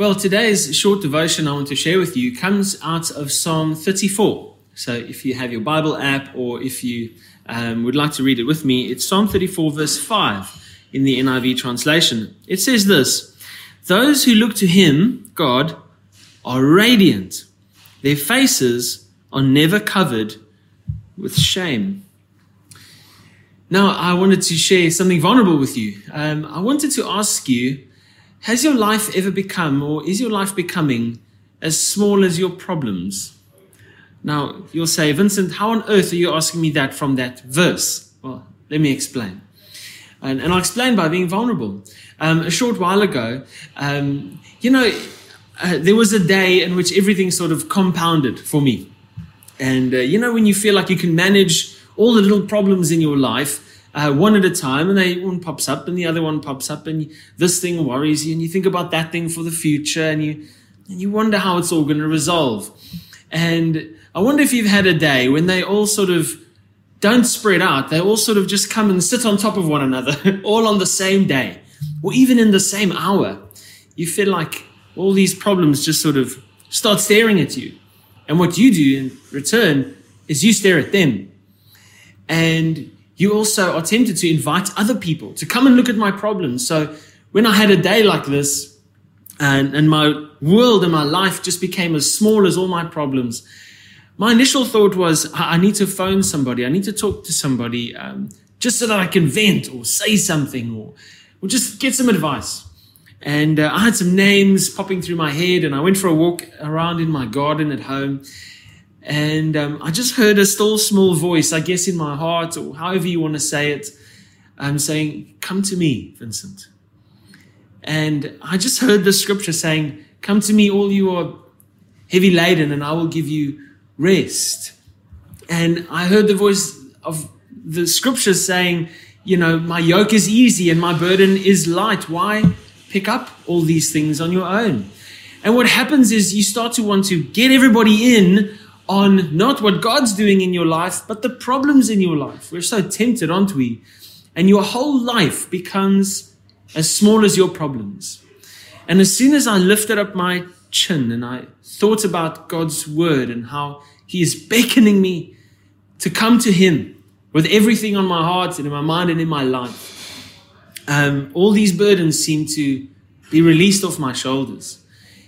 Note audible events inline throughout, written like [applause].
Well, today's short devotion I want to share with you comes out of Psalm 34. So if you have your Bible app or if you um, would like to read it with me, it's Psalm 34, verse 5 in the NIV translation. It says this Those who look to Him, God, are radiant, their faces are never covered with shame. Now, I wanted to share something vulnerable with you. Um, I wanted to ask you Has your life ever become, or is your life becoming, as small as your problems? Now, you'll say, Vincent, how on earth are you asking me that from that verse? Well, let me explain. And, and I'll explain by being vulnerable. Um, a short while ago, um, you know, uh, there was a day in which everything sort of compounded for me. And, uh, you know, when you feel like you can manage all the little problems in your life uh, one at a time, and they one pops up, and the other one pops up, and this thing worries you, and you think about that thing for the future, and you and you wonder how it's all going to resolve. And I wonder if you've had a day when they all sort of don't spread out; they all sort of just come and sit on top of one another, [laughs] all on the same day, or even in the same hour. You feel like all these problems just sort of start staring at you, and what you do in return is you stare at them and you also are tempted to invite other people to come and look at my problems. So when I had a day like this, and, and my world and my life just became as small as all my problems, my initial thought was, I, need to phone somebody. I need to talk to somebody um, just so that I can vent or say something or, or just get some advice. And uh, I had some names popping through my head, and I went for a walk around in my garden at home. And um, I just heard a still small voice, I guess in my heart, or however you want to say it, um, saying, Come to me, Vincent. And I just heard the scripture saying, Come to me, all you are heavy laden, and I will give you rest. And I heard the voice of the scripture saying, You know, my yoke is easy and my burden is light. Why pick up all these things on your own? And what happens is you start to want to get everybody in on not what God's doing in your life, but the problems in your life. We're so tempted, aren't we? And your whole life becomes as small as your problems. And as soon as I lifted up my chin and I thought about God's word and how He is beckoning me to come to Him with everything on my heart and in my mind and in my life, um, all these burdens seem to be released off my shoulders.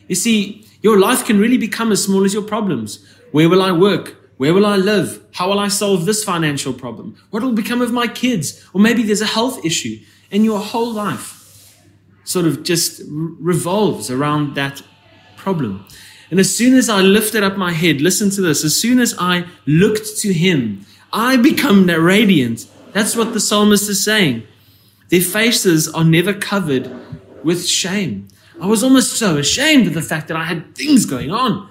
You see, your life can really become as small as your problems. Where will I work? Where will I live? How will I solve this financial problem? What will become of my kids? Or maybe there's a health issue, and your whole life sort of just revolves around that problem. And as soon as I lifted up my head, listen to this, as soon as I looked to Him, I become radiant. That's what the psalmist is saying. Their faces are never covered with shame. I was almost so ashamed of the fact that I had things going on.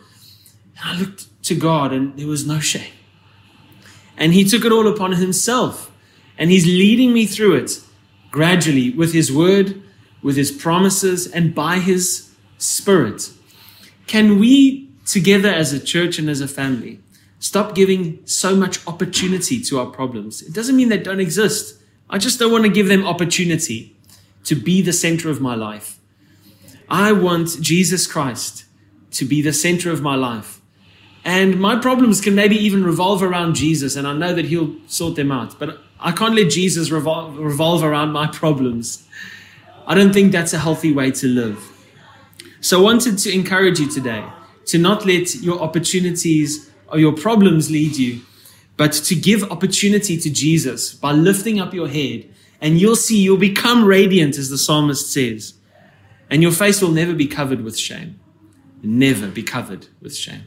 And I looked to God, and there was no shame. And He took it all upon Himself, and He's leading me through it gradually with His word, with His promises, and by His Spirit. Can we, together as a church and as a family, stop giving so much opportunity to our problems? It doesn't mean they don't exist. I just don't want to give them opportunity to be the center of my life. I want Jesus Christ to be the center of my life. And my problems can maybe even revolve around Jesus, and I know that He'll sort them out. But I can't let Jesus revolve, revolve around my problems. I don't think that's a healthy way to live. So I wanted to encourage you today to not let your opportunities or your problems lead you, but to give opportunity to Jesus by lifting up your head. And you'll see you'll become radiant, as the psalmist says. And your face will never be covered with shame. Never be covered with shame.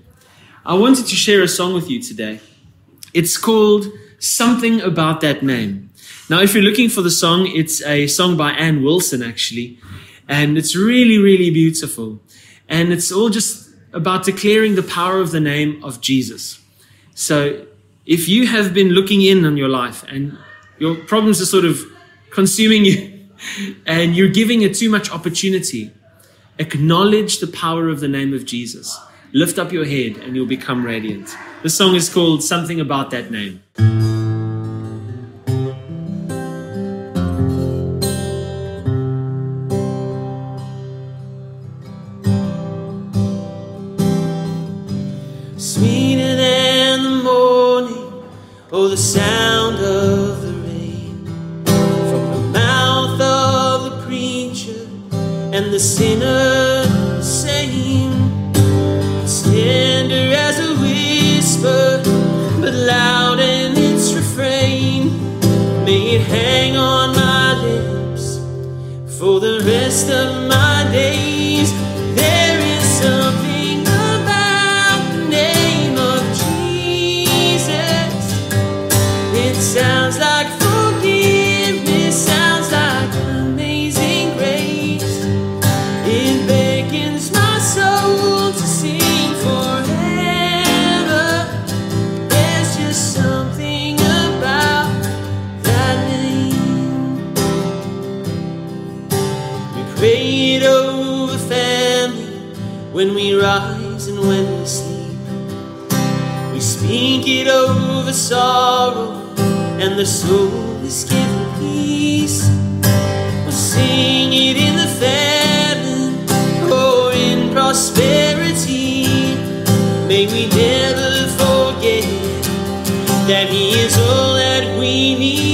I wanted to share a song with you today. It's called Something About That Name. Now, if you're looking for the song, it's a song by Anne Wilson, actually. And it's really, really beautiful. And it's all just about declaring the power of the name of Jesus. So, if you have been looking in on your life and your problems are sort of consuming you [laughs] and you're giving it too much opportunity, acknowledge the power of the name of Jesus. Lift up your head and you'll become radiant. This song is called Something About That Name. Sweeter than the morning, oh, the sound of the rain from the mouth of the preacher and the sinner. On my lips for the rest of my days. When we rise and when we sleep. We speak it over sorrow, and the soul is given peace. We'll sing it in the famine or in prosperity. May we never forget that He is all that we need.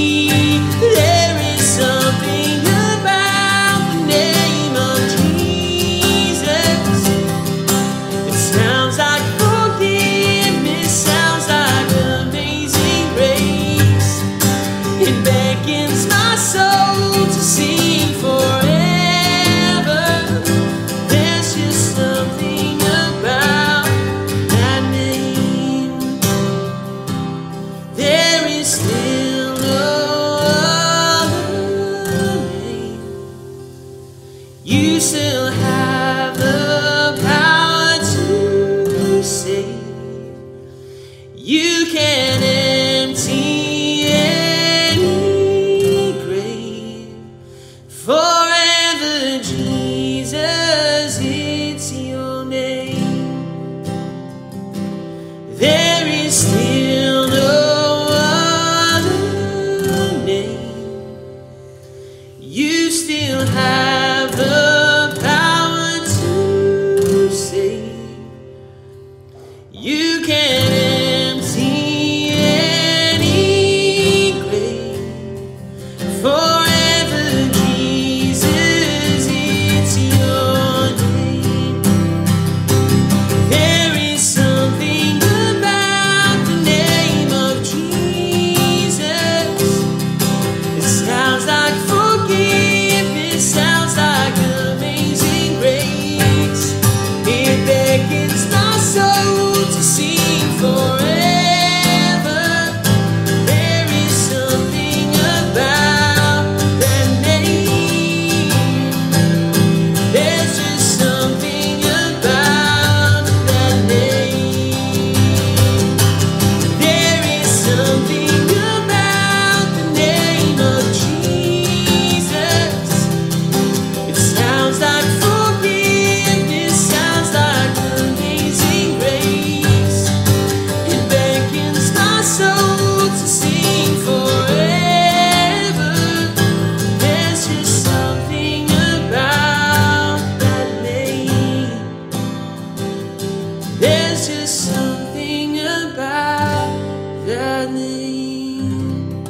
Just something about name.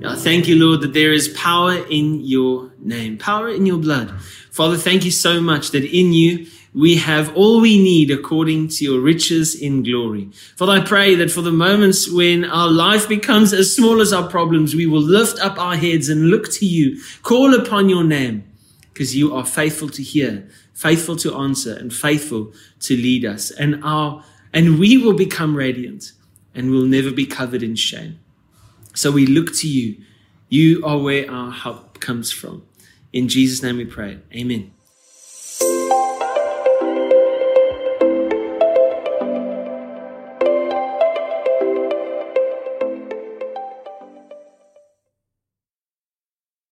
Now, thank you, Lord, that there is power in your name, power in your blood. Father, thank you so much that in you we have all we need according to your riches in glory. Father, I pray that for the moments when our life becomes as small as our problems, we will lift up our heads and look to you, call upon your name, because you are faithful to hear, faithful to answer, and faithful to lead us. And our and we will become radiant and will never be covered in shame. So we look to you. You are where our help comes from. In Jesus' name we pray. Amen.